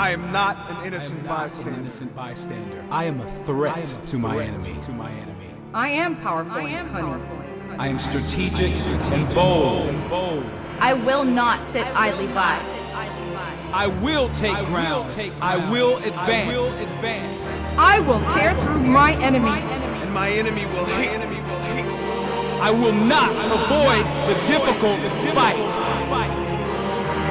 I am not an innocent I not bystander. an innocent bystander. I am a threat, am a to, my threat enemy. to my enemy. I am powerful and cunning. I am strategic, and bold. I will not sit idly by. I will take I will ground. take I ground. will I advance. will advance. I will tear through my enemy. And my enemy will hate. enemy will hate. I will not avoid the difficult fight.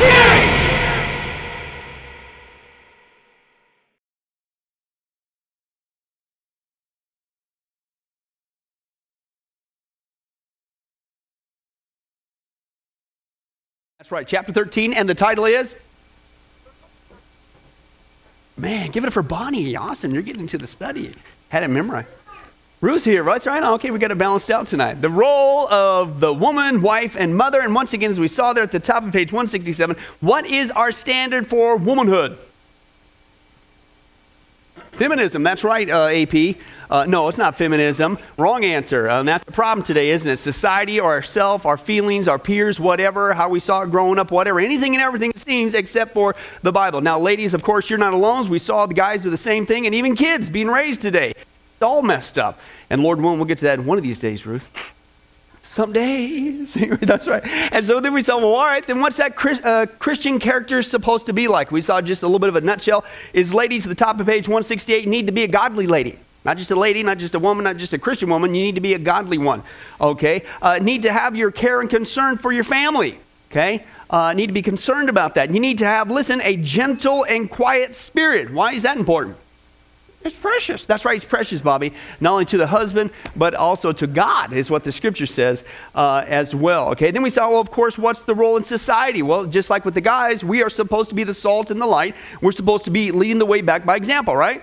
King. That's right, chapter 13, and the title is? Man, give it up for Bonnie. Awesome, you're getting to the study. Had it memorized. Ruth's here, right? Right. Okay, we got it balanced out tonight. The role of the woman, wife, and mother. And once again, as we saw there at the top of page 167, what is our standard for womanhood? Feminism, that's right, uh, AP. Uh, no, it's not feminism. Wrong answer. Uh, and that's the problem today, isn't it? Society or ourself, our feelings, our peers, whatever, how we saw it growing up, whatever. Anything and everything seems except for the Bible. Now, ladies, of course, you're not alone. We saw the guys do the same thing, and even kids being raised today. All messed up. And Lord willing, we'll get to that in one of these days, Ruth. Some days. That's right. And so then we saw, well, all right, then what's that Chris, uh, Christian character supposed to be like? We saw just a little bit of a nutshell. Is ladies at the top of page 168 need to be a godly lady. Not just a lady, not just a woman, not just a Christian woman. You need to be a godly one. Okay? Uh, need to have your care and concern for your family. Okay? Uh, need to be concerned about that. You need to have, listen, a gentle and quiet spirit. Why is that important? It's precious. That's right, it's precious, Bobby. Not only to the husband, but also to God, is what the scripture says uh, as well. Okay, then we saw, well, of course, what's the role in society? Well, just like with the guys, we are supposed to be the salt and the light. We're supposed to be leading the way back by example, right?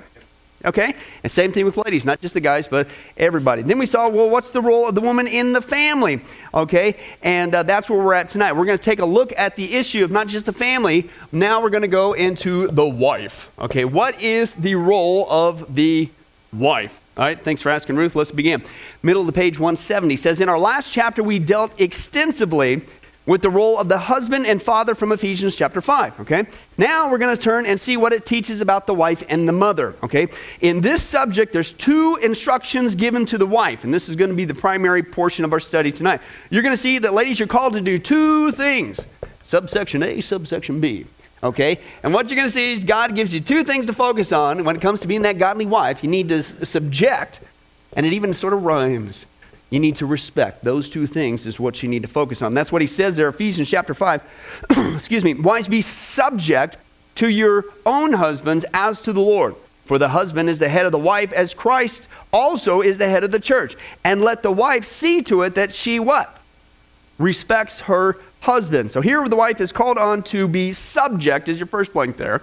Okay? And same thing with ladies, not just the guys, but everybody. Then we saw, well, what's the role of the woman in the family? Okay? And uh, that's where we're at tonight. We're going to take a look at the issue of not just the family. Now we're going to go into the wife. Okay? What is the role of the wife? All right, thanks for asking, Ruth. Let's begin. Middle of the page 170 says, In our last chapter, we dealt extensively with the role of the husband and father from Ephesians chapter 5, okay? Now we're going to turn and see what it teaches about the wife and the mother, okay? In this subject, there's two instructions given to the wife, and this is going to be the primary portion of our study tonight. You're going to see that, ladies, you're called to do two things subsection A, subsection B. Okay? And what you're going to see is God gives you two things to focus on when it comes to being that godly wife. You need to subject, and it even sort of rhymes. You need to respect. Those two things is what you need to focus on. That's what he says there, Ephesians chapter 5. Excuse me. Wives, be subject to your own husbands as to the Lord. For the husband is the head of the wife, as Christ also is the head of the church. And let the wife see to it that she what? respects her husband. So here the wife is called on to be subject, is your first point there,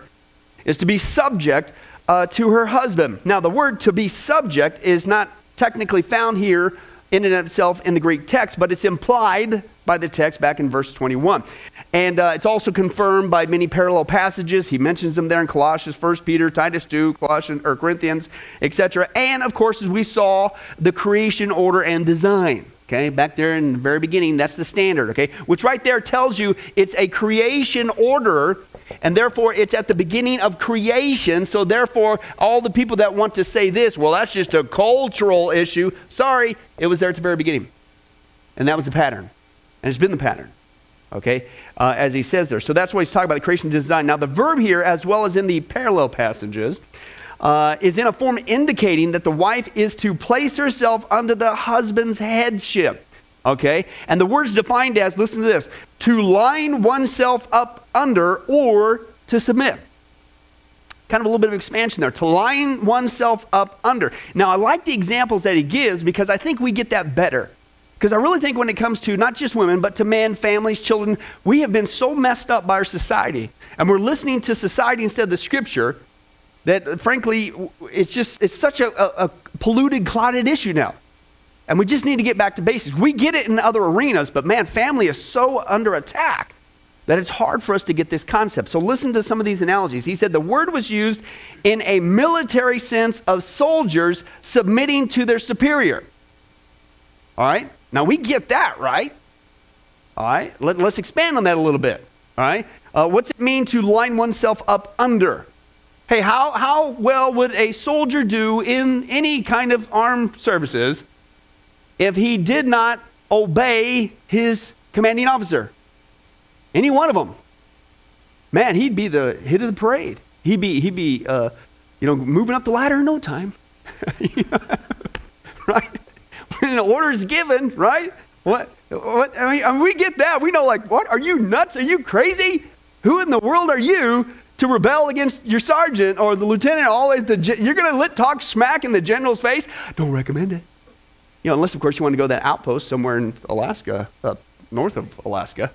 is to be subject uh, to her husband. Now, the word to be subject is not technically found here in and of itself in the Greek text, but it's implied by the text back in verse 21. And uh, it's also confirmed by many parallel passages. He mentions them there in Colossians, 1 Peter, Titus 2, Colossians, or Corinthians, etc. And of course, as we saw, the creation order and design. Okay, back there in the very beginning, that's the standard, okay? Which right there tells you it's a creation order, and therefore it's at the beginning of creation. So, therefore, all the people that want to say this, well, that's just a cultural issue, sorry, it was there at the very beginning. And that was the pattern. And it's been the pattern, okay, uh, as he says there. So, that's why he's talking about the creation design. Now, the verb here, as well as in the parallel passages, uh, is in a form indicating that the wife is to place herself under the husband's headship. Okay? And the word is defined as, listen to this, to line oneself up under or to submit. Kind of a little bit of expansion there. To line oneself up under. Now, I like the examples that he gives because I think we get that better. Because I really think when it comes to not just women, but to men, families, children, we have been so messed up by our society. And we're listening to society instead of the scripture that, frankly, it's just, it's such a, a, a polluted, clouded issue now. And we just need to get back to basics. We get it in other arenas, but man, family is so under attack that it's hard for us to get this concept. So listen to some of these analogies. He said the word was used in a military sense of soldiers submitting to their superior. All right? Now we get that, right? All right? Let, us expand on that a little bit. All right? Uh, what's it mean to line oneself up under? Hey, how, how well would a soldier do in any kind of armed services if he did not obey his commanding officer? Any one of them. Man, he'd be the hit of the parade. He'd be, he'd be uh, you know, moving up the ladder in no time. right? When an order is given, right? What? What? I mean, I mean, we get that. We know, like, what? Are you nuts? Are you crazy? Who in the world are you to rebel against your sergeant or the lieutenant? All at the, you're going to talk smack in the general's face? Don't recommend it. You know, unless, of course, you want to go to that outpost somewhere in Alaska, uh, north of Alaska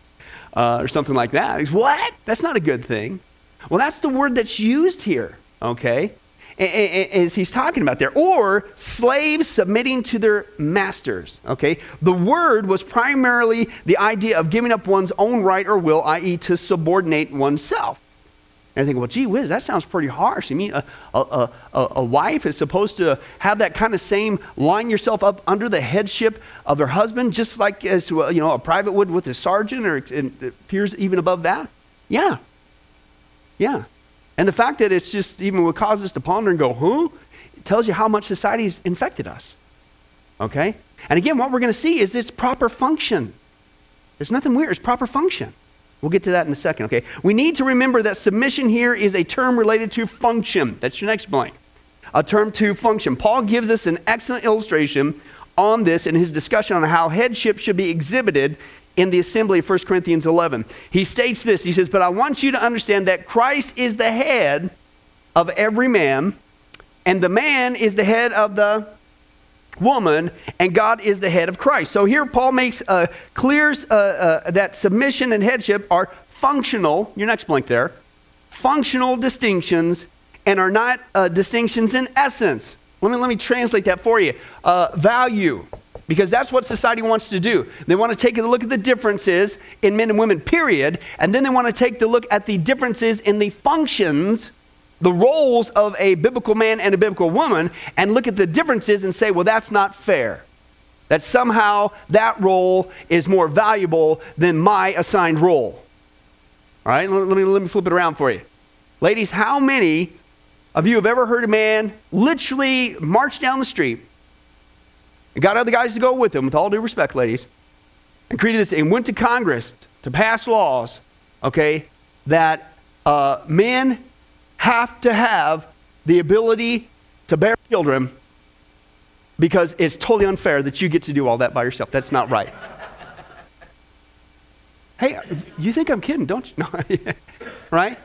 uh, or something like that. He's, what? That's not a good thing. Well, that's the word that's used here, okay? As he's talking about there. Or slaves submitting to their masters, okay? The word was primarily the idea of giving up one's own right or will, i.e., to subordinate oneself. And I think, well, gee whiz, that sounds pretty harsh. You mean a, a, a, a, wife is supposed to have that kind of same line yourself up under the headship of her husband, just like as you know a private would with a sergeant, or it appears even above that? Yeah, yeah. And the fact that it's just even what causes us to ponder and go, huh? It tells you how much society's infected us. Okay? And again, what we're going to see is its proper function. There's nothing weird. It's proper function. We'll get to that in a second, okay? We need to remember that submission here is a term related to function. That's your next blank. A term to function. Paul gives us an excellent illustration on this in his discussion on how headship should be exhibited in the assembly of 1 Corinthians 11. He states this He says, But I want you to understand that Christ is the head of every man, and the man is the head of the woman, and God is the head of Christ. So here Paul makes uh, clear uh, uh, that submission and headship are functional, your next blank there, functional distinctions and are not uh, distinctions in essence. Let me, let me translate that for you. Uh, value, because that's what society wants to do. They want to take a look at the differences in men and women, period, and then they want to take the look at the differences in the functions the roles of a biblical man and a biblical woman and look at the differences and say, well, that's not fair. That somehow that role is more valuable than my assigned role. All right, let me, let me flip it around for you. Ladies, how many of you have ever heard a man literally march down the street and got other guys to go with him, with all due respect, ladies, and created this and went to Congress to pass laws, okay, that uh, men have to have the ability to bear children because it's totally unfair that you get to do all that by yourself. That's not right. hey, you think I'm kidding, don't you? Right?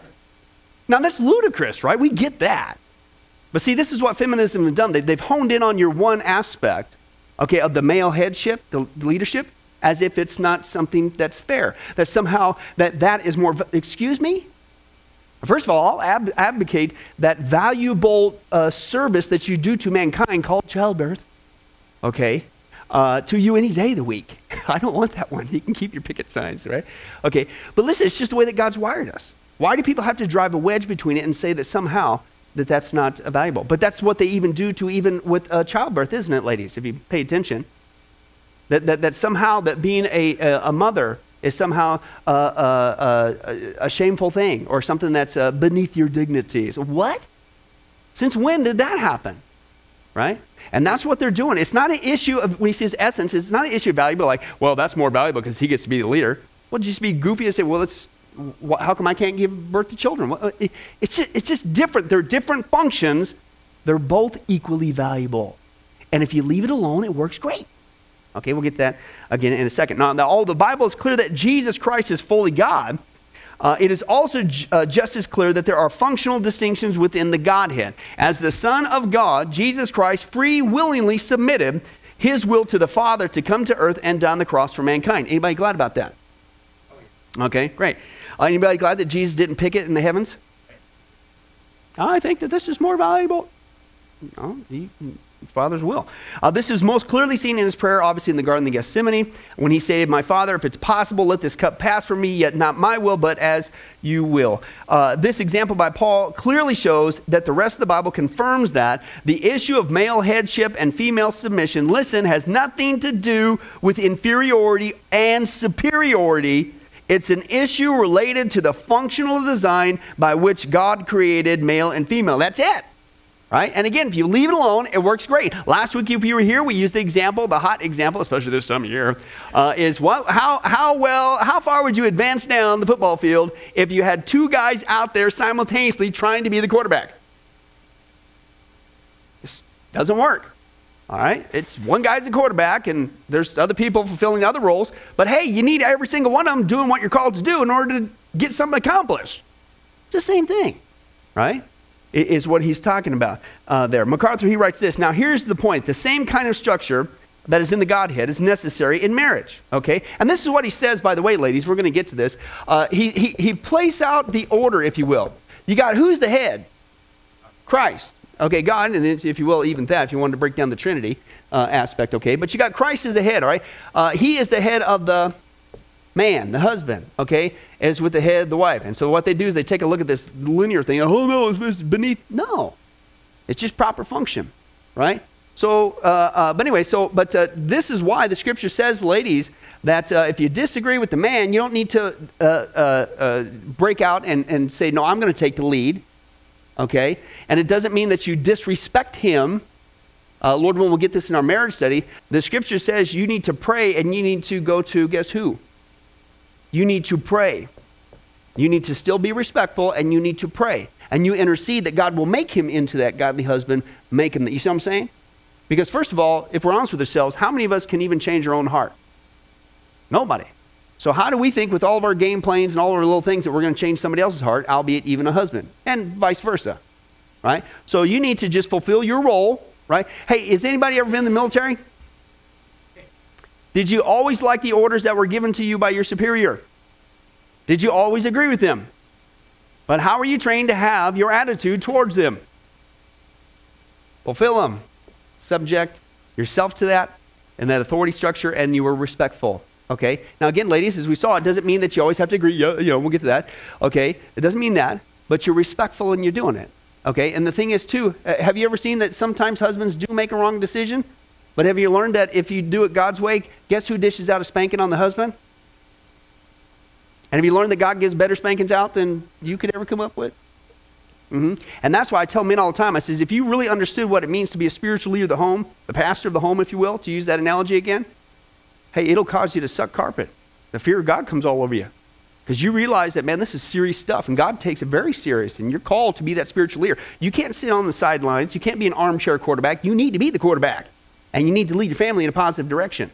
Now that's ludicrous, right? We get that. But see, this is what feminism has done. They, have honed in on your one aspect, okay, of the male headship, the leadership, as if it's not something that's fair. That somehow that that is more. Excuse me. First of all, I'll ab- advocate that valuable uh, service that you do to mankind called childbirth, okay, uh, to you any day of the week. I don't want that one. You can keep your picket signs, right? Okay, but listen, it's just the way that God's wired us. Why do people have to drive a wedge between it and say that somehow that that's not valuable? But that's what they even do to even with uh, childbirth, isn't it, ladies? If you pay attention, that, that, that somehow that being a, a, a mother is somehow uh, uh, uh, a shameful thing or something that's beneath your dignities. What? Since when did that happen? Right? And that's what they're doing. It's not an issue of, when he says essence, it's not an issue of value, but like, well, that's more valuable because he gets to be the leader. Well, just be goofy and say, well, it's, how come I can't give birth to children? It's, just, it's just different. They're different functions They're both equally valuable. And if you leave it alone, it works great. Okay, we'll get that again in a second. Now, now all the Bible is clear that Jesus Christ is fully God. Uh, it is also j- uh, just as clear that there are functional distinctions within the Godhead. As the Son of God, Jesus Christ free willingly submitted his will to the Father to come to earth and die on the cross for mankind. Anybody glad about that? Okay, great. Uh, anybody glad that Jesus didn't pick it in the heavens? I think that this is more valuable. No, he, Father's will. Uh, this is most clearly seen in his prayer, obviously in the Garden of Gethsemane, when he stated, My Father, if it's possible, let this cup pass from me, yet not my will, but as you will. Uh, this example by Paul clearly shows that the rest of the Bible confirms that the issue of male headship and female submission, listen, has nothing to do with inferiority and superiority. It's an issue related to the functional design by which God created male and female. That's it. Right? And again, if you leave it alone, it works great. Last week, if you were here, we used the example, the hot example, especially this time of year, uh, is what, how, how well, how far would you advance down the football field if you had two guys out there simultaneously trying to be the quarterback? This doesn't work. All right? It's one guy's a quarterback, and there's other people fulfilling other roles. But hey, you need every single one of them doing what you're called to do in order to get something accomplished. It's the same thing, right? Is what he's talking about uh, there. MacArthur, he writes this. Now, here's the point the same kind of structure that is in the Godhead is necessary in marriage, okay? And this is what he says, by the way, ladies. We're going to get to this. Uh, he, he, he plays out the order, if you will. You got who's the head? Christ. Okay, God, and if you will, even that, if you wanted to break down the Trinity uh, aspect, okay? But you got Christ as the head, all right? Uh, he is the head of the man, the husband, okay, is with the head the wife. And so what they do is they take a look at this linear thing. Oh, no, it's beneath. No. It's just proper function, right? So, uh, uh, but anyway, so, but uh, this is why the scripture says, ladies, that uh, if you disagree with the man, you don't need to uh, uh, break out and, and say, no, I'm going to take the lead, okay? And it doesn't mean that you disrespect him. Lord, when we'll get this in our marriage study, the scripture says you need to pray and you need to go to, guess who? You need to pray. You need to still be respectful and you need to pray. And you intercede that God will make him into that godly husband, make him that. You see what I'm saying? Because, first of all, if we're honest with ourselves, how many of us can even change our own heart? Nobody. So, how do we think with all of our game plans and all of our little things that we're going to change somebody else's heart, albeit even a husband, and vice versa? Right? So, you need to just fulfill your role, right? Hey, has anybody ever been in the military? Did you always like the orders that were given to you by your superior? Did you always agree with them? But how are you trained to have your attitude towards them? Fulfill them. Subject yourself to that and that authority structure, and you were respectful. Okay? Now, again, ladies, as we saw, it doesn't mean that you always have to agree. Yeah, know, we'll get to that. Okay? It doesn't mean that, but you're respectful and you're doing it. Okay? And the thing is, too, uh, have you ever seen that sometimes husbands do make a wrong decision? But have you learned that if you do it God's way, guess who dishes out a spanking on the husband? And have you learned that God gives better spankings out than you could ever come up with? Mm-hmm. And that's why I tell men all the time I says, if you really understood what it means to be a spiritual leader of the home, the pastor of the home, if you will, to use that analogy again, hey, it'll cause you to suck carpet. The fear of God comes all over you. Because you realize that, man, this is serious stuff, and God takes it very serious, and you're called to be that spiritual leader. You can't sit on the sidelines. You can't be an armchair quarterback. You need to be the quarterback and you need to lead your family in a positive direction.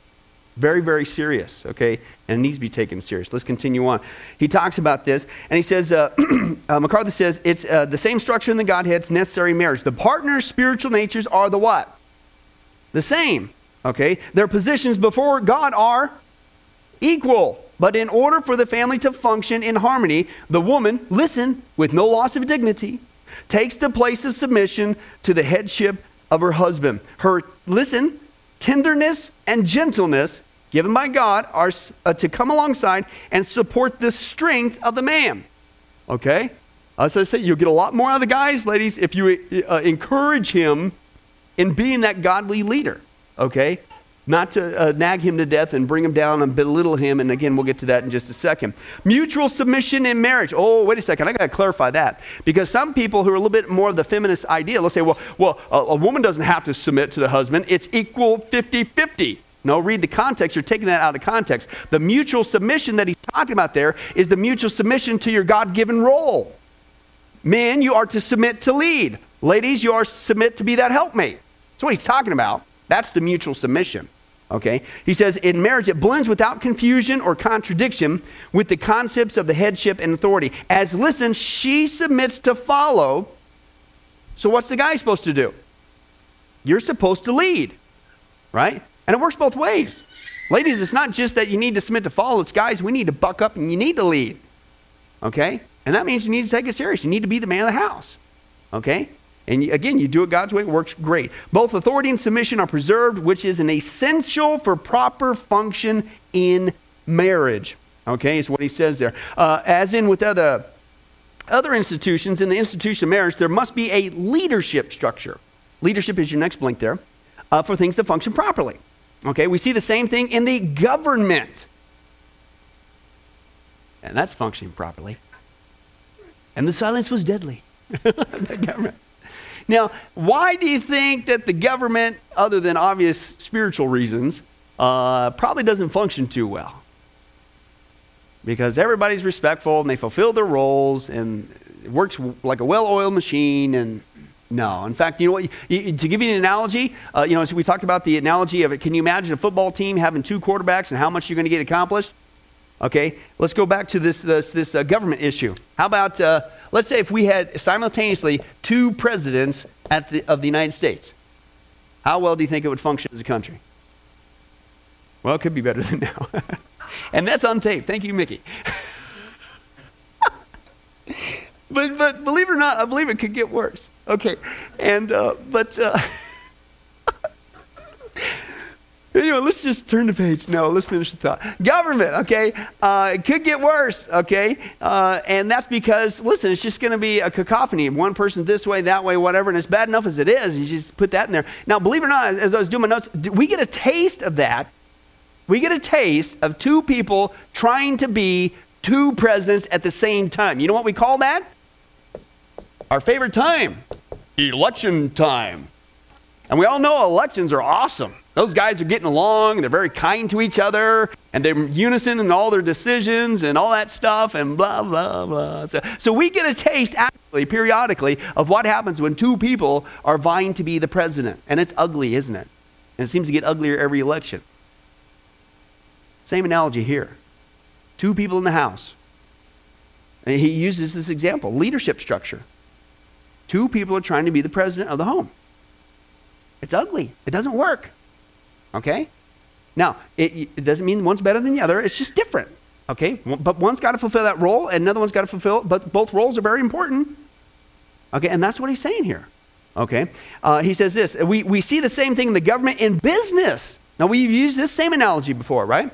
Very, very serious, okay? And it needs to be taken serious. Let's continue on. He talks about this, and he says, uh, uh, MacArthur says, it's uh, the same structure in the Godhead's necessary marriage. The partner's spiritual natures are the what? The same, okay? Their positions before God are equal. But in order for the family to function in harmony, the woman, listen, with no loss of dignity, takes the place of submission to the headship of her husband. Her, listen, tenderness and gentleness given by God are uh, to come alongside and support the strength of the man. Okay? As I say, you'll get a lot more out of the guys, ladies, if you uh, encourage him in being that godly leader. Okay? Not to uh, nag him to death and bring him down and belittle him. And again, we'll get to that in just a second. Mutual submission in marriage. Oh, wait a second. I got to clarify that. Because some people who are a little bit more of the feminist idea, they'll say, well, well a, a woman doesn't have to submit to the husband, it's equal 50 50. No, read the context. You're taking that out of context. The mutual submission that he's talking about there is the mutual submission to your God given role. Men, you are to submit to lead. Ladies, you are submit to be that helpmate. That's what he's talking about. That's the mutual submission. Okay? He says in marriage, it blends without confusion or contradiction with the concepts of the headship and authority. As listen, she submits to follow. So what's the guy supposed to do? You're supposed to lead, right? And it works both ways. Ladies, it's not just that you need to submit to follow. It's guys, we need to buck up and you need to lead. Okay? And that means you need to take it serious. You need to be the man of the house. Okay? And again, you do it God's way, it works great. Both authority and submission are preserved, which is an essential for proper function in marriage. Okay, is what he says there. Uh, as in with other, other institutions, in the institution of marriage, there must be a leadership structure. Leadership is your next blink there, uh, for things to function properly. Okay, we see the same thing in the government. And that's functioning properly. And the silence was deadly. the government. Now, why do you think that the government, other than obvious spiritual reasons, uh, probably doesn't function too well? Because everybody's respectful and they fulfill their roles and it works like a well oiled machine. And no, in fact, you know what? You, to give you an analogy, uh, you know, we talked about the analogy of it. Can you imagine a football team having two quarterbacks and how much you're going to get accomplished? Okay, let's go back to this, this, this uh, government issue. How about, uh, let's say, if we had simultaneously two presidents the, of the United States? How well do you think it would function as a country? Well, it could be better than now. and that's on tape. Thank you, Mickey. but, but believe it or not, I believe it could get worse. Okay, and, uh, but, uh, Anyway, let's just turn the page. No, let's finish the thought. Government, okay, uh, it could get worse, okay, uh, and that's because listen, it's just going to be a cacophony. One person this way, that way, whatever, and it's bad enough as it is. You just put that in there. Now, believe it or not, as I was doing my notes, we get a taste of that. We get a taste of two people trying to be two presidents at the same time. You know what we call that? Our favorite time, election time. And we all know elections are awesome. Those guys are getting along, they're very kind to each other, and they're unison in all their decisions and all that stuff, and blah, blah, blah. So, so we get a taste, actually, periodically, of what happens when two people are vying to be the president. And it's ugly, isn't it? And it seems to get uglier every election. Same analogy here. Two people in the house. And he uses this example leadership structure. Two people are trying to be the president of the home. It's ugly, it doesn't work. Okay? Now, it, it doesn't mean one's better than the other, it's just different. Okay? But one's got to fulfill that role, and another one's got to fulfill, but both roles are very important. Okay? And that's what he's saying here. Okay? Uh, he says this we, we see the same thing in the government in business. Now, we've used this same analogy before, right?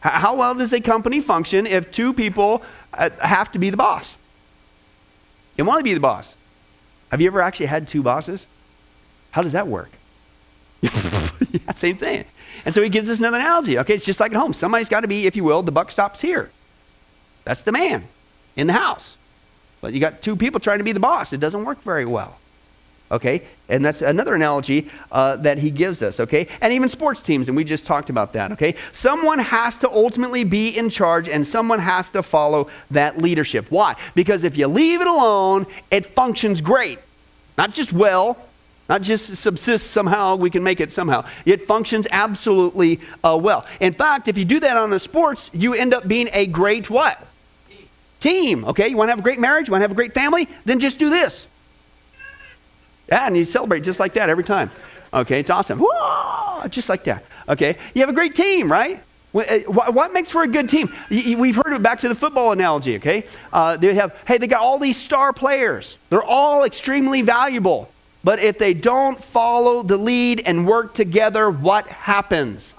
How well does a company function if two people uh, have to be the boss? You want to be the boss. Have you ever actually had two bosses? How does that work? same thing. And so he gives us another analogy. Okay, it's just like at home. Somebody's got to be, if you will, the buck stops here. That's the man in the house. But you got two people trying to be the boss. It doesn't work very well. Okay, and that's another analogy uh, that he gives us. Okay, and even sports teams, and we just talked about that. Okay, someone has to ultimately be in charge, and someone has to follow that leadership. Why? Because if you leave it alone, it functions great. Not just well, not just subsists somehow, we can make it somehow. It functions absolutely uh, well. In fact, if you do that on the sports, you end up being a great what? Team. Okay, you want to have a great marriage? You want to have a great family? Then just do this. Yeah, and you celebrate just like that every time. Okay, it's awesome. Whoa, just like that. Okay, you have a great team, right? Uh, what makes for a good team? We've heard it back to the football analogy, okay? Uh, they have, hey, they got all these star players. They're all extremely valuable. But if they don't follow the lead and work together, what happens?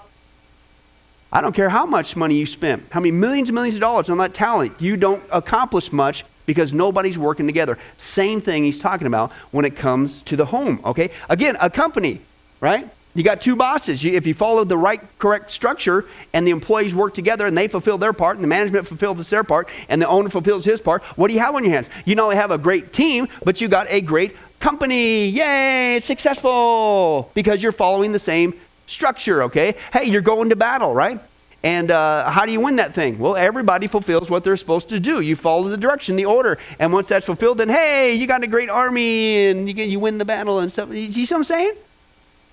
I don't care how much money you spent, how many millions and millions of dollars on that talent, you don't accomplish much because nobody's working together. Same thing he's talking about when it comes to the home, okay? Again, a company, right? You got two bosses. You, if you follow the right, correct structure, and the employees work together and they fulfill their part, and the management fulfills their part, and the owner fulfills his part, what do you have on your hands? You not only have a great team, but you got a great company. Yay, it's successful because you're following the same structure, okay? Hey, you're going to battle, right? And uh, how do you win that thing? Well, everybody fulfills what they're supposed to do. You follow the direction, the order. And once that's fulfilled, then hey, you got a great army and you, get, you win the battle and stuff. You see what I'm saying?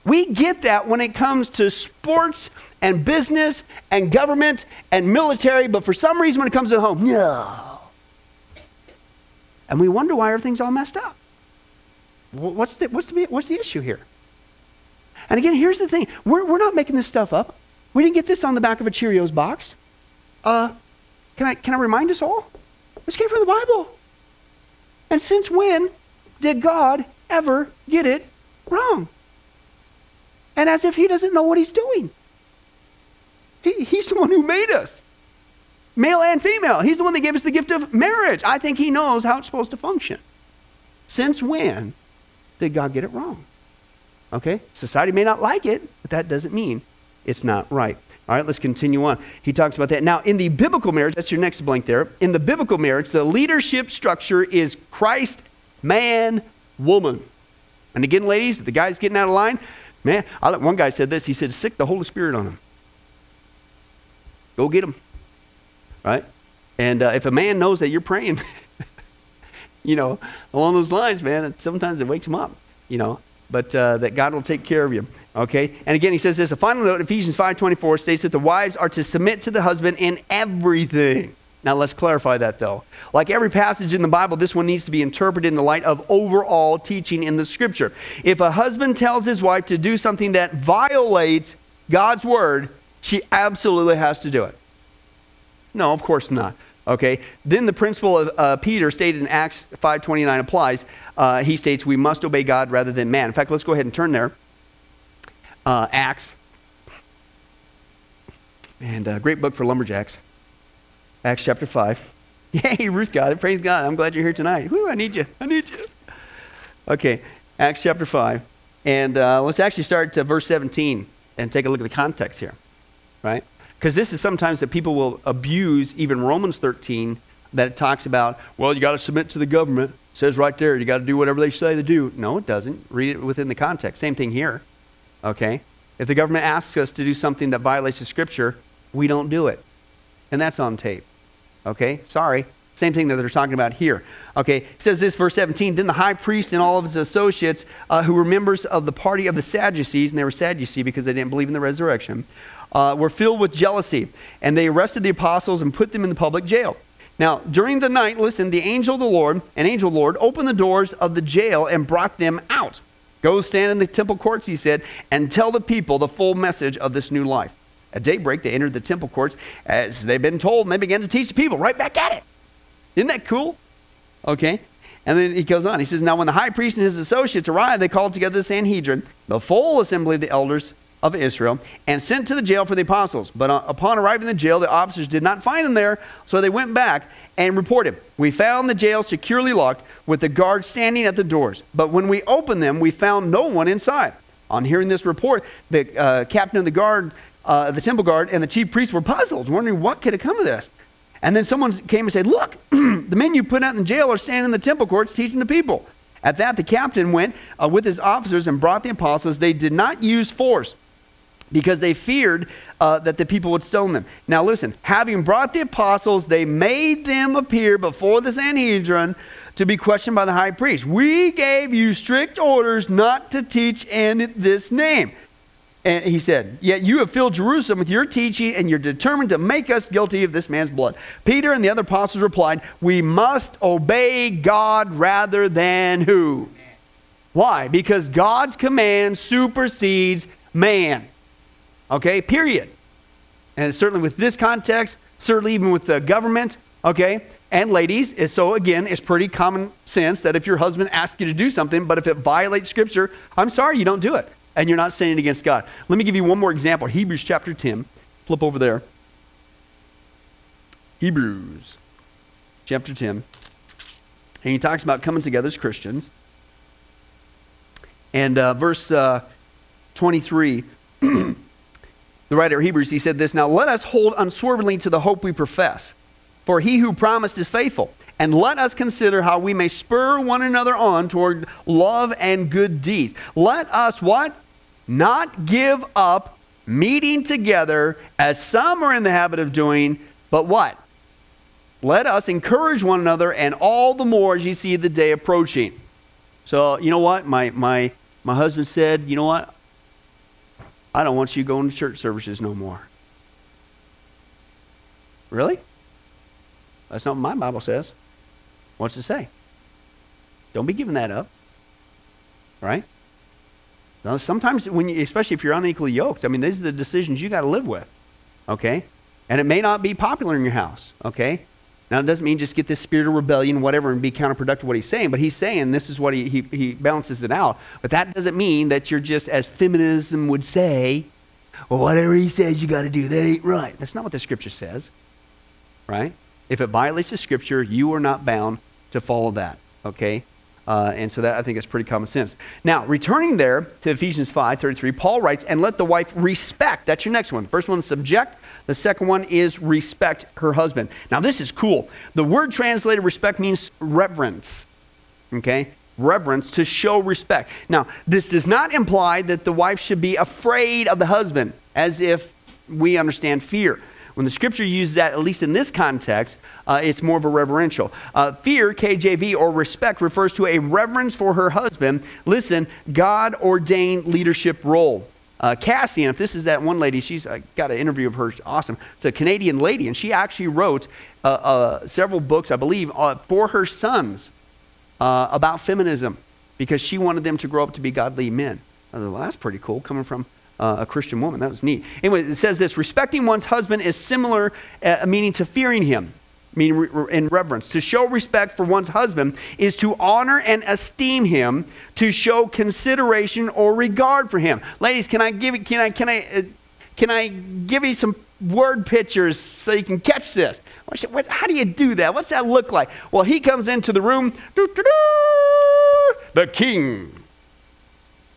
We get that when it comes to sports and business and government and military, but for some reason when it comes to home, no. And we wonder why everything's all messed up. What's the, what's the, what's the issue here? And again, here's the thing we're, we're not making this stuff up. We didn't get this on the back of a Cheerios box. Uh, can I, can I remind us all? This came from the Bible. And since when did God ever get it wrong? And as if he doesn't know what he's doing. He, he's the one who made us, male and female. He's the one that gave us the gift of marriage. I think he knows how it's supposed to function. Since when did God get it wrong? Okay? Society may not like it, but that doesn't mean it's not right. All right, let's continue on. He talks about that. Now, in the biblical marriage, that's your next blank there. In the biblical marriage, the leadership structure is Christ, man, woman. And again, ladies, the guy's getting out of line. Man, I, one guy said this. He said, sick the Holy Spirit on him. Go get him. Right? And uh, if a man knows that you're praying, you know, along those lines, man, sometimes it wakes him up, you know, but uh, that God will take care of you. Okay? And again, he says this. A final note, Ephesians 5.24 states that the wives are to submit to the husband in everything. Now, let's clarify that, though. Like every passage in the Bible, this one needs to be interpreted in the light of overall teaching in the Scripture. If a husband tells his wife to do something that violates God's word, she absolutely has to do it. No, of course not. Okay? Then the principle of uh, Peter stated in Acts 5.29 applies. Uh, he states, we must obey God rather than man. In fact, let's go ahead and turn there uh, Acts. And a uh, great book for lumberjacks. Acts chapter 5. Yay, Ruth got it. Praise God. I'm glad you're here tonight. Whew, I need you. I need you. Okay, Acts chapter 5. And uh, let's actually start to verse 17 and take a look at the context here, right? Because this is sometimes that people will abuse even Romans 13 that it talks about, well, you got to submit to the government. It says right there, you got to do whatever they say to do. No, it doesn't. Read it within the context. Same thing here. Okay? If the government asks us to do something that violates the scripture, we don't do it. And that's on tape. Okay? Sorry. Same thing that they're talking about here. Okay, it says this, verse 17. Then the high priest and all of his associates, uh, who were members of the party of the Sadducees, and they were Sadducee because they didn't believe in the resurrection, uh, were filled with jealousy. And they arrested the apostles and put them in the public jail. Now, during the night, listen, the angel of the Lord, an angel of the Lord, opened the doors of the jail and brought them out. Go stand in the temple courts, he said, and tell the people the full message of this new life. At daybreak, they entered the temple courts as they'd been told, and they began to teach the people right back at it. Isn't that cool? Okay. And then he goes on. He says, Now, when the high priest and his associates arrived, they called together the Sanhedrin, the full assembly of the elders of Israel, and sent to the jail for the apostles. But uh, upon arriving in the jail, the officers did not find them there, so they went back and reported, We found the jail securely locked with the guards standing at the doors. But when we opened them, we found no one inside. On hearing this report, the uh, captain of the guard, uh, the temple guard, and the chief priests were puzzled, wondering what could have come of this. And then someone came and said, Look, the men you put out in jail are standing in the temple courts teaching the people. At that, the captain went uh, with his officers and brought the apostles. They did not use force because they feared uh, that the people would stone them. Now, listen, having brought the apostles, they made them appear before the Sanhedrin to be questioned by the high priest. We gave you strict orders not to teach in this name. And he said, Yet you have filled Jerusalem with your teaching, and you're determined to make us guilty of this man's blood. Peter and the other apostles replied, We must obey God rather than who? Why? Because God's command supersedes man. Okay, period. And certainly with this context, certainly even with the government, okay, and ladies, so again, it's pretty common sense that if your husband asks you to do something, but if it violates Scripture, I'm sorry, you don't do it. And you're not sinning against God. Let me give you one more example Hebrews chapter 10. Flip over there. Hebrews chapter 10. And he talks about coming together as Christians. And uh, verse uh, 23 the writer of Hebrews, he said this Now let us hold unswervingly to the hope we profess, for he who promised is faithful. And let us consider how we may spur one another on toward love and good deeds. Let us what? Not give up meeting together as some are in the habit of doing, but what? Let us encourage one another, and all the more as you see the day approaching. So, you know what? My, my, my husband said, You know what? I don't want you going to church services no more. Really? That's not what my Bible says. What's it say? Don't be giving that up. Right? Now, sometimes, when you, especially if you're unequally yoked, I mean, these are the decisions you got to live with. Okay? And it may not be popular in your house. Okay? Now, it doesn't mean just get this spirit of rebellion, whatever, and be counterproductive what he's saying, but he's saying this is what he, he, he balances it out. But that doesn't mean that you're just, as feminism would say, well, whatever he says you got to do, that ain't right. That's not what the scripture says. Right? If it violates the scripture, you are not bound to follow that. Okay? Uh, and so that I think is pretty common sense. Now, returning there to Ephesians 5 33, Paul writes, and let the wife respect. That's your next one. First one subject. The second one is respect her husband. Now, this is cool. The word translated respect means reverence. Okay? Reverence to show respect. Now, this does not imply that the wife should be afraid of the husband, as if we understand fear. When the scripture uses that, at least in this context, uh, it's more of a reverential. Uh, fear, KJV, or respect refers to a reverence for her husband. Listen, God ordained leadership role. Uh, Kassian, if this is that one lady, she's uh, got an interview of her. Awesome. It's a Canadian lady, and she actually wrote uh, uh, several books, I believe, for her sons about feminism because she wanted them to grow up to be godly men. I thought, well, that's pretty cool coming from uh, a Christian woman. That was neat. Anyway, it says this respecting one's husband is similar, uh, meaning to fearing him, re- in reverence. To show respect for one's husband is to honor and esteem him, to show consideration or regard for him. Ladies, can I give can I can I uh, can I give you some word pictures so you can catch this? What, how do you do that? What's that look like? Well, he comes into the room. The king.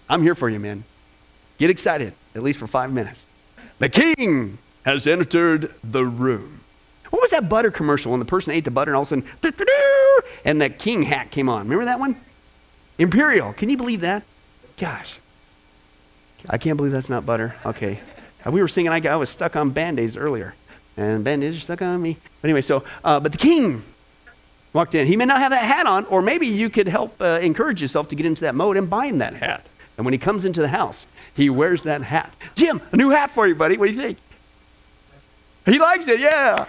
I'm here for you, man. Get excited, at least for five minutes. The king has entered the room. What was that butter commercial when the person ate the butter and all of a sudden, and that king hat came on? Remember that one? Imperial. Can you believe that? Gosh. I can't believe that's not butter. Okay. Uh, we were singing, I, I was stuck on band aids earlier. And band aids are stuck on me. But anyway, so, uh, but the king walked in. He may not have that hat on, or maybe you could help uh, encourage yourself to get into that mode and buy him that hat. And when he comes into the house, he wears that hat. Jim, a new hat for you, buddy. What do you think? He likes it, yeah.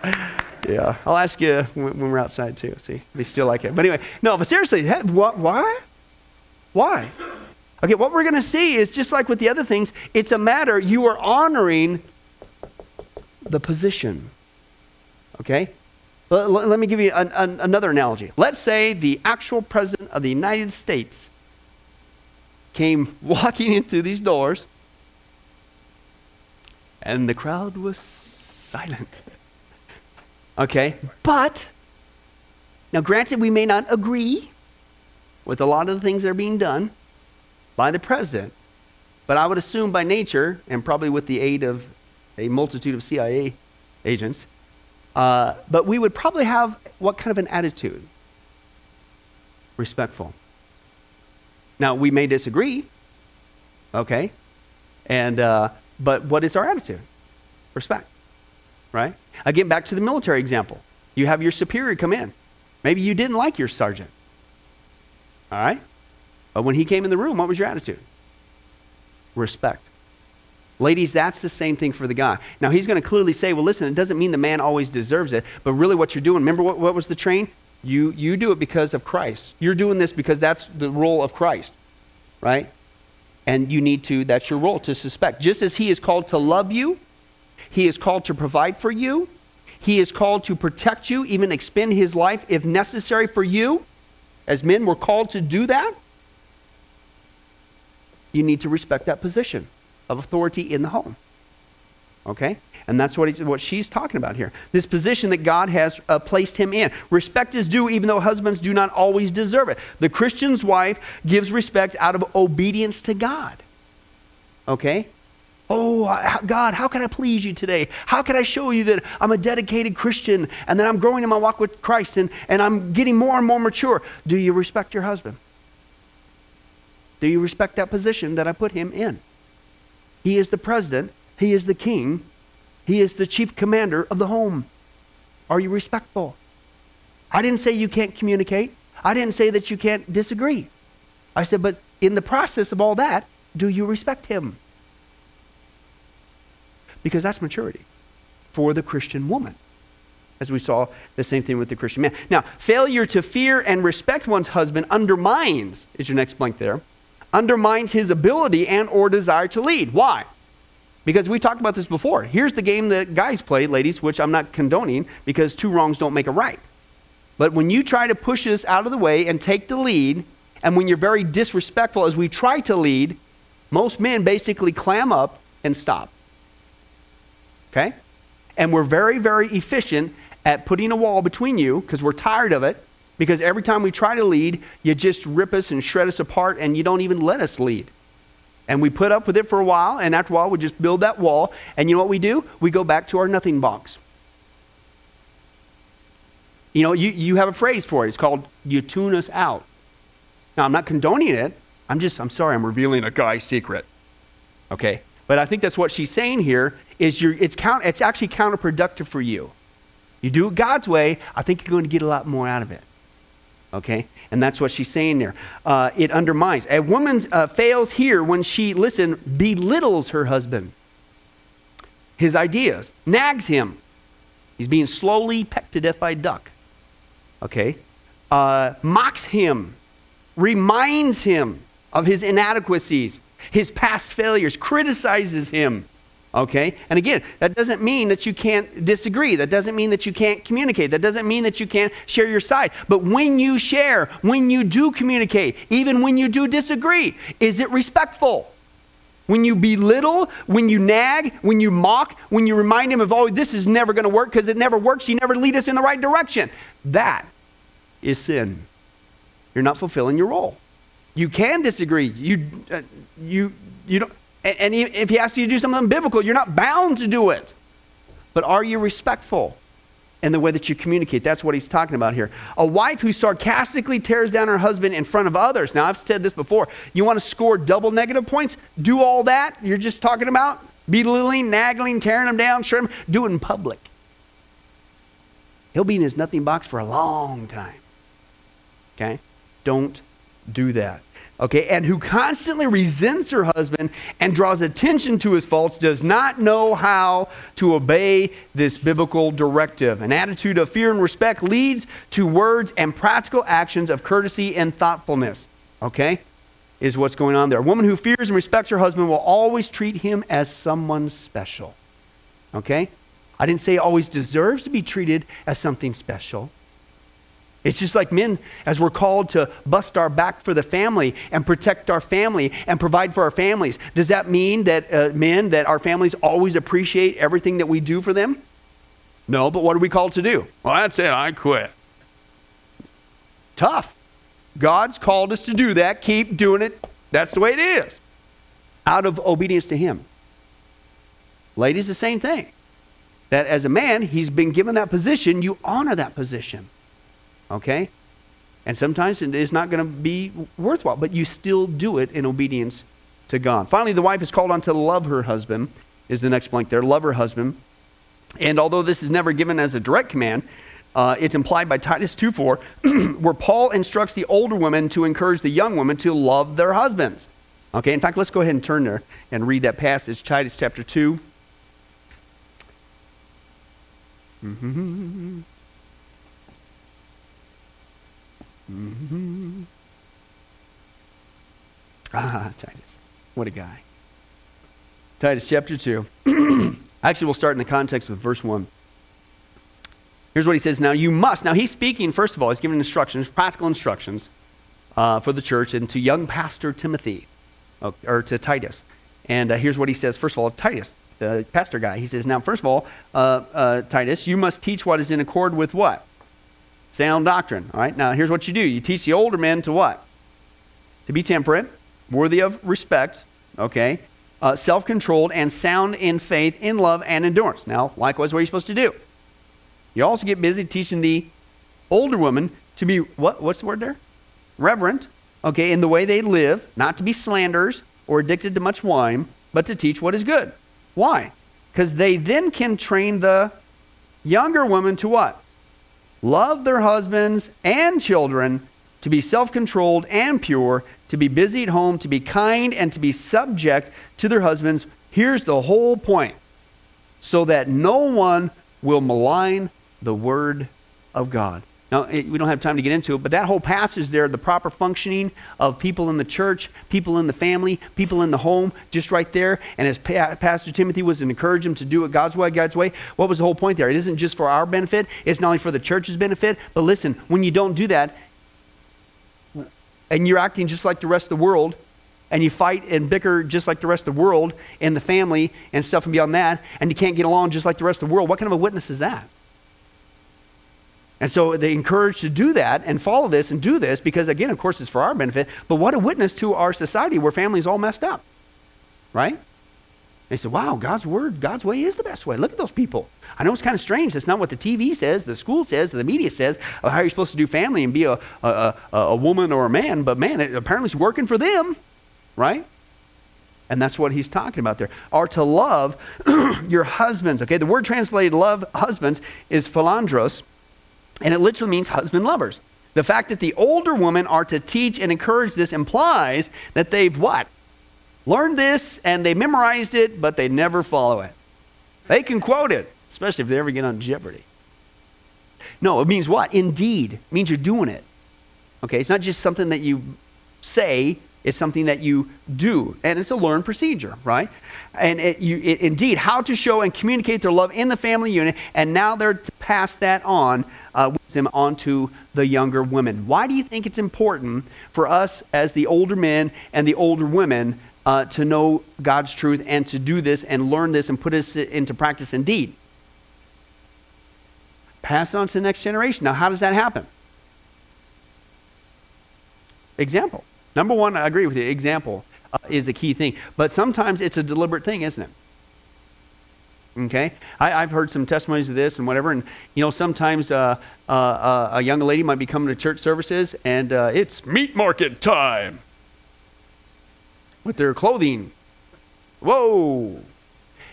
Yeah, I'll ask you when, we're outside too. See, if still like it. But anyway, no, but seriously, what? Why? Why? Okay, what we're going to see is just like with the other things, it's a matter you are honoring the position. Okay? Let, let me give you an, an, another analogy. Let's say the actual president of the United States came walking into these doors, and the crowd was silent. Okay? But, now granted, we may not agree with a lot of the things that are being done by the president, but I would assume by nature, and probably with the aid of a multitude of CIA agents, uh, but we would probably have what kind of an attitude? Respectful. Now, we may disagree, okay? And, uh, but what is our attitude? Respect, right? Again, back to the military example. You have your superior come in. Maybe you didn't like your sergeant, all right? But when he came in the room, what was your attitude? Respect. Ladies, that's the same thing for the guy. Now, he's going to clearly say, well, listen, it doesn't mean the man always deserves it, but really what you're doing, remember what, what was the train? You, you do it because of Christ. You're doing this because that's the role of Christ, right? And you need to, that's your role, to suspect. Just as He is called to love you, He is called to provide for you, He is called to protect you, even expend His life if necessary for you. As men, we're called to do that. You need to respect that position of authority in the home. Okay? And that's what, what she's talking about here. This position that God has uh, placed him in. Respect is due even though husbands do not always deserve it. The Christian's wife gives respect out of obedience to God. Okay? Oh, God, how can I please you today? How can I show you that I'm a dedicated Christian and that I'm growing in my walk with Christ and, and I'm getting more and more mature? Do you respect your husband? Do you respect that position that I put him in? He is the president He is the king. He is the chief commander of the home. Are you respectful? I didn't say you can't communicate. I didn't say that you can't disagree. I said, but in the process of all that, do you respect him? Because that's maturity for the Christian woman. As we saw the same thing with the Christian man. Now, failure to fear and respect one's husband undermines, is your next blank there, undermines his ability and or desire to lead. Why? Because we talked about this before. Here's the game that guys play, ladies, which I'm not condoning because two wrongs don't make a right. But when you try to push us out of the way and take the lead, and when you're very disrespectful as we try to lead, most men basically clam up and stop. Okay? And we're very, very efficient at putting a wall between you because we're tired of it. Because every time we try to lead, you just rip us and shred us apart and you don't even let us lead. And we put up with it for a while, and after a while, we just build that wall. And you know what we do? We go back to our nothing box. You know, you, you have a phrase for it. It's called you tune us out. Now, I'm not condoning it. I'm just, I'm sorry, I'm revealing a guy's secret. Okay? But I think that's what she's saying here is you're, it's, count, it's actually counterproductive for you. You do it God's way, I think you're going to get a lot more out of it. Okay? And that's what she's saying there. Uh, it undermines. A woman uh, fails here when she, listen, belittles her husband, his ideas, nags him. He's being slowly pecked to death by a duck. Okay? Uh, mocks him, reminds him of his inadequacies, his past failures, criticizes him. Okay? And again, that doesn't mean that you can't disagree. That doesn't mean that you can't communicate. That doesn't mean that you can't share your side. But when you share, when you do communicate, even when you do disagree, is it respectful? When you belittle, when you nag, when you mock, when you remind him of, oh, this is never going to work because it never works, you never lead us in the right direction. That is sin. You're not fulfilling your role. You can disagree. You, uh, you, you don't, and, and if he asks you to do something biblical, you're not bound to do it. But are you respectful in the way that you communicate? That's what he's talking about here. A wife who sarcastically tears down her husband in front of others. Now, I've said this before. You want to score double negative points? Do all that you're just talking about? Belittling, nagging, tearing him down, sure, do it in public. He'll be in his nothing box for a long time. Okay? Don't do that. Okay, and who constantly resents her husband and draws attention to his faults does not know how to obey this biblical directive. An attitude of fear and respect leads to words and practical actions of courtesy and thoughtfulness. Okay, is what's going on there. A woman who fears and respects her husband will always treat him as someone special. Okay, I didn't say always deserves to be treated as something special. It's just like men, as we're called to bust our back for the family and protect our family and provide for our families. Does that mean that uh, men, that our families always appreciate everything that we do for them? No, but what are we called to do? Well, that's it. I quit. Tough. God's called us to do that. Keep doing it. That's the way it is. Out of obedience to Him. Ladies, the same thing. That as a man, he's been given that position, you honor that position. Okay? And sometimes it is not going to be worthwhile, but you still do it in obedience to God. Finally, the wife is called on to love her husband, is the next blank there. Love her husband. And although this is never given as a direct command, uh, it's implied by Titus 2.4, where Paul instructs the older women to encourage the young women to love their husbands. Okay, in fact, let's go ahead and turn there and read that passage, Titus chapter 2. Mm-hmm. Mm-hmm. Ah, Titus. What a guy. Titus chapter 2. Actually, we'll start in the context with verse 1. Here's what he says Now you must. Now he's speaking, first of all, he's giving instructions, practical instructions uh, for the church and to young pastor Timothy, uh, or to Titus. And uh, here's what he says. First of all, Titus, the pastor guy, he says, Now, first of all, uh, uh, Titus, you must teach what is in accord with what? Sound doctrine. All right, now here's what you do you teach the older men to what? To be temperate, worthy of respect, okay, uh, self controlled, and sound in faith, in love, and endurance. Now, likewise, what are you supposed to do? You also get busy teaching the older women to be, what, what's the word there? Reverent, okay, in the way they live, not to be slanderers or addicted to much wine, but to teach what is good. Why? Because they then can train the younger women to what? Love their husbands and children, to be self controlled and pure, to be busy at home, to be kind, and to be subject to their husbands. Here's the whole point so that no one will malign the word of God. Now, we don't have time to get into it, but that whole passage there, the proper functioning of people in the church, people in the family, people in the home, just right there. And as pa- Pastor Timothy was to encourage them to do it God's way, God's way, what was the whole point there? It isn't just for our benefit, it's not only for the church's benefit, but listen, when you don't do that, and you're acting just like the rest of the world, and you fight and bicker just like the rest of the world in the family and stuff and beyond that, and you can't get along just like the rest of the world, what kind of a witness is that? And so they encourage to do that and follow this and do this because, again, of course, it's for our benefit. But what a witness to our society where families all messed up, right? They said, wow, God's word, God's way is the best way. Look at those people. I know it's kind of strange. That's not what the TV says, the school says, the media says, how you're supposed to do family and be a, a, a, a woman or a man. But man, it apparently it's working for them, right? And that's what he's talking about there. Are to love your husbands. Okay, the word translated love husbands is philandros and it literally means husband lovers. The fact that the older women are to teach and encourage this implies that they've what? Learned this and they memorized it, but they never follow it. They can quote it, especially if they ever get on Jeopardy. No, it means what? Indeed. It means you're doing it. Okay, it's not just something that you say, it's something that you do. And it's a learned procedure, right? And it, you, it, indeed, how to show and communicate their love in the family unit, and now they're to pass that on uh, wisdom onto the younger women. Why do you think it's important for us as the older men and the older women uh, to know God's truth and to do this and learn this and put this into practice indeed? Pass it on to the next generation. Now, how does that happen? Example. Number one, I agree with you. Example uh, is the key thing. But sometimes it's a deliberate thing, isn't it? Okay, I, have heard some testimonies of this and whatever, and you know sometimes uh, uh, uh, a young lady might be coming to church services and uh, it's meat market time with their clothing. Whoa!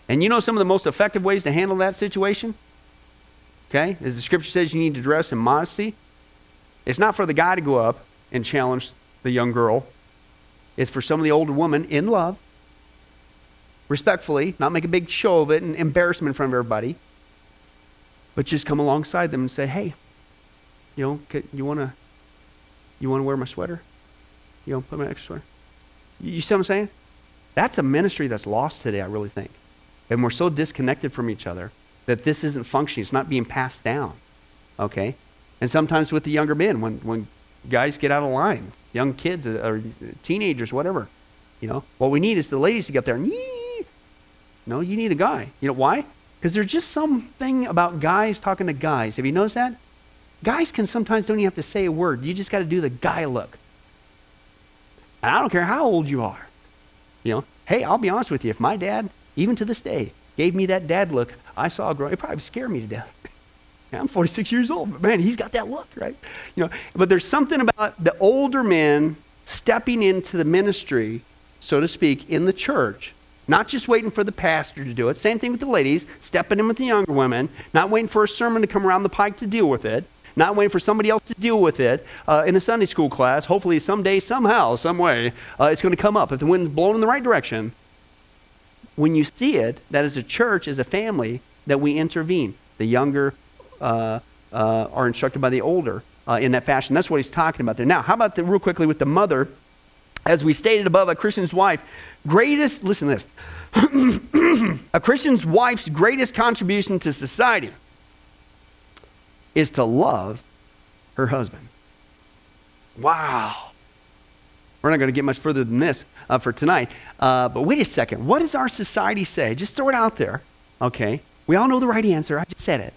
And you know some of the most effective ways to handle that situation? Okay, as the scripture says, you need to dress in modesty. It's not for the guy to go up and challenge the young girl. It's for some of the older woman in love respectfully, not make a big show of it and embarrassment in front of everybody, but just come alongside them and say, hey, you know, you want to you want to wear my sweater? You know, put my extra sweater. You see what I'm saying? That's a ministry that's lost today, I really think. And we're so disconnected from each other that this isn't functioning. It's not being passed down. Okay? And sometimes with the younger men, when, when guys get out of line, young kids uh, or teenagers, whatever, you know, what we need is the ladies to get there no, you need a guy. You know why? Because there's just something about guys talking to guys. Have you noticed that? Guys can sometimes don't even have to say a word. You just got to do the guy look. And I don't care how old you are. You know, hey, I'll be honest with you. If my dad, even to this day, gave me that dad look, I saw a girl, it probably scared me to death. I'm 46 years old, but man, he's got that look, right? You know, but there's something about the older men stepping into the ministry, so to speak, in the church not just waiting for the pastor to do it. Same thing with the ladies, stepping in with the younger women, not waiting for a sermon to come around the pike to deal with it, not waiting for somebody else to deal with it uh, in a Sunday school class. Hopefully, someday, somehow, some way, uh, it's going to come up. If the wind's blowing in the right direction, when you see it, that as a church, as a family, that we intervene. The younger uh, uh are instructed by the older uh, in that fashion. That's what he's talking about there. Now, how about the, real quickly with the mother? As we stated above, a Christian's wife greatest, listen to this, a Christian's wife's greatest contribution to society is to love her husband. Wow. We're not going to get much further than this uh, for tonight. Uh, but wait a second. What does our society say? Just throw it out there. Okay. We all know the right answer. I just said it.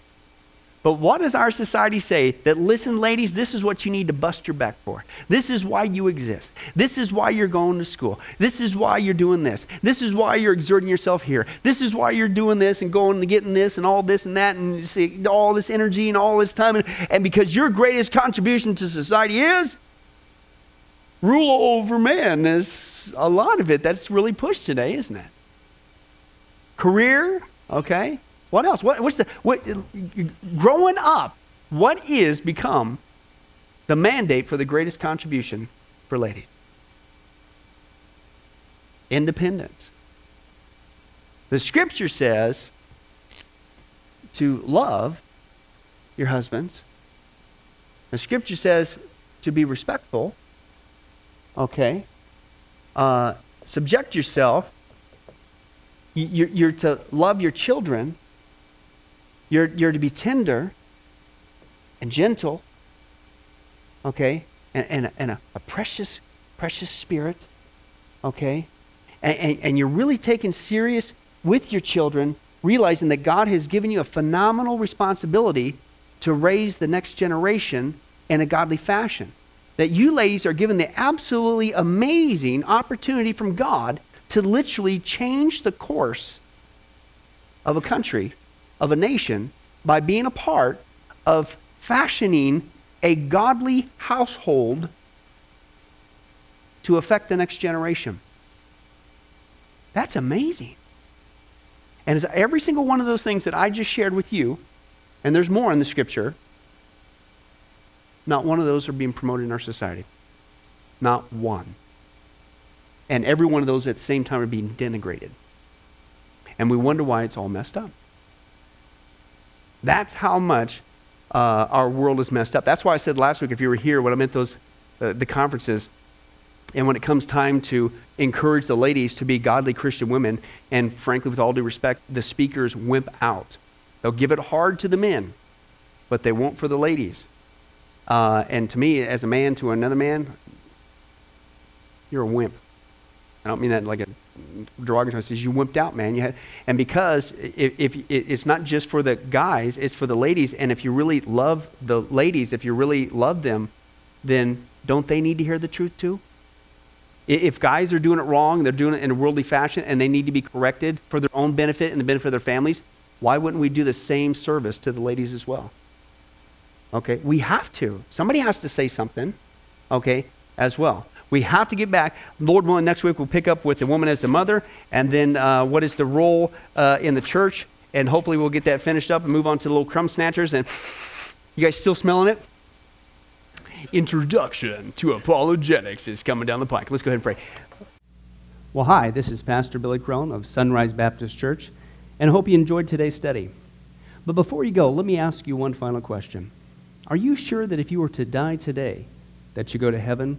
But what does our society say? That, listen, ladies, this is what you need to bust your back for. This is why you exist. This is why you're going to school. This is why you're doing this. This is why you're exerting yourself here. This is why you're doing this and going and getting this and all this and that and see, all this energy and all this time. And, and because your greatest contribution to society is rule over man. Is a lot of it that's really pushed today, isn't it? career, okay? What else? What, what's the, what, growing up, what is become the mandate for the greatest contribution for ladies? Independence. The scripture says to love your husbands. The scripture says to be respectful. Okay. Uh, subject yourself. You're, you're to love your children. You're, you're to be tender and gentle. Okay? And, and, and a, a precious, precious spirit. Okay? And, and, and you're really taken serious with your children, realizing that God has given you a phenomenal responsibility to raise the next generation in a godly fashion. That you ladies are given the absolutely amazing opportunity from God to literally change the course of a country, of a nation, by being a part of fashioning a godly household to affect the next generation. That's amazing. And as every single one of those things that I just shared with you, and there's more in the scripture, not one of those are being promoted in our society. Not one. And every one of those at the same time are being denigrated. And we wonder why it's all messed up. That's how much uh, our world is messed up. That's why I said last week, if you were here, when I meant those uh, the conferences, and when it comes time to encourage the ladies to be godly Christian women, and frankly, with all due respect, the speakers wimp out. They'll give it hard to the men, but they won't for the ladies. Uh, and to me, as a man to another man, you're a wimp. I don't mean that like a derogatory. Says you wimped out, man. You had, and because if, if it's not just for the guys, it's for the ladies. And if you really love the ladies, if you really love them, then don't they need to hear the truth too? If guys are doing it wrong, they're doing it in a worldly fashion, and they need to be corrected for their own benefit and the benefit of their families, why wouldn't we do the same service to the ladies as well? Okay, we have to. Somebody has to say something, okay, as well. We have to get back. Lord willing, next week we'll pick up with the woman as the mother, and then uh, what is the role uh, in the church, and hopefully we'll get that finished up and move on to the little crumb snatchers. And you guys still smelling it? Introduction to apologetics is coming down the pike. Let's go ahead and pray. Well, hi, this is Pastor Billy Crone of Sunrise Baptist Church, and I hope you enjoyed today's study. But before you go, let me ask you one final question. Are you sure that if you were to die today, that you go to heaven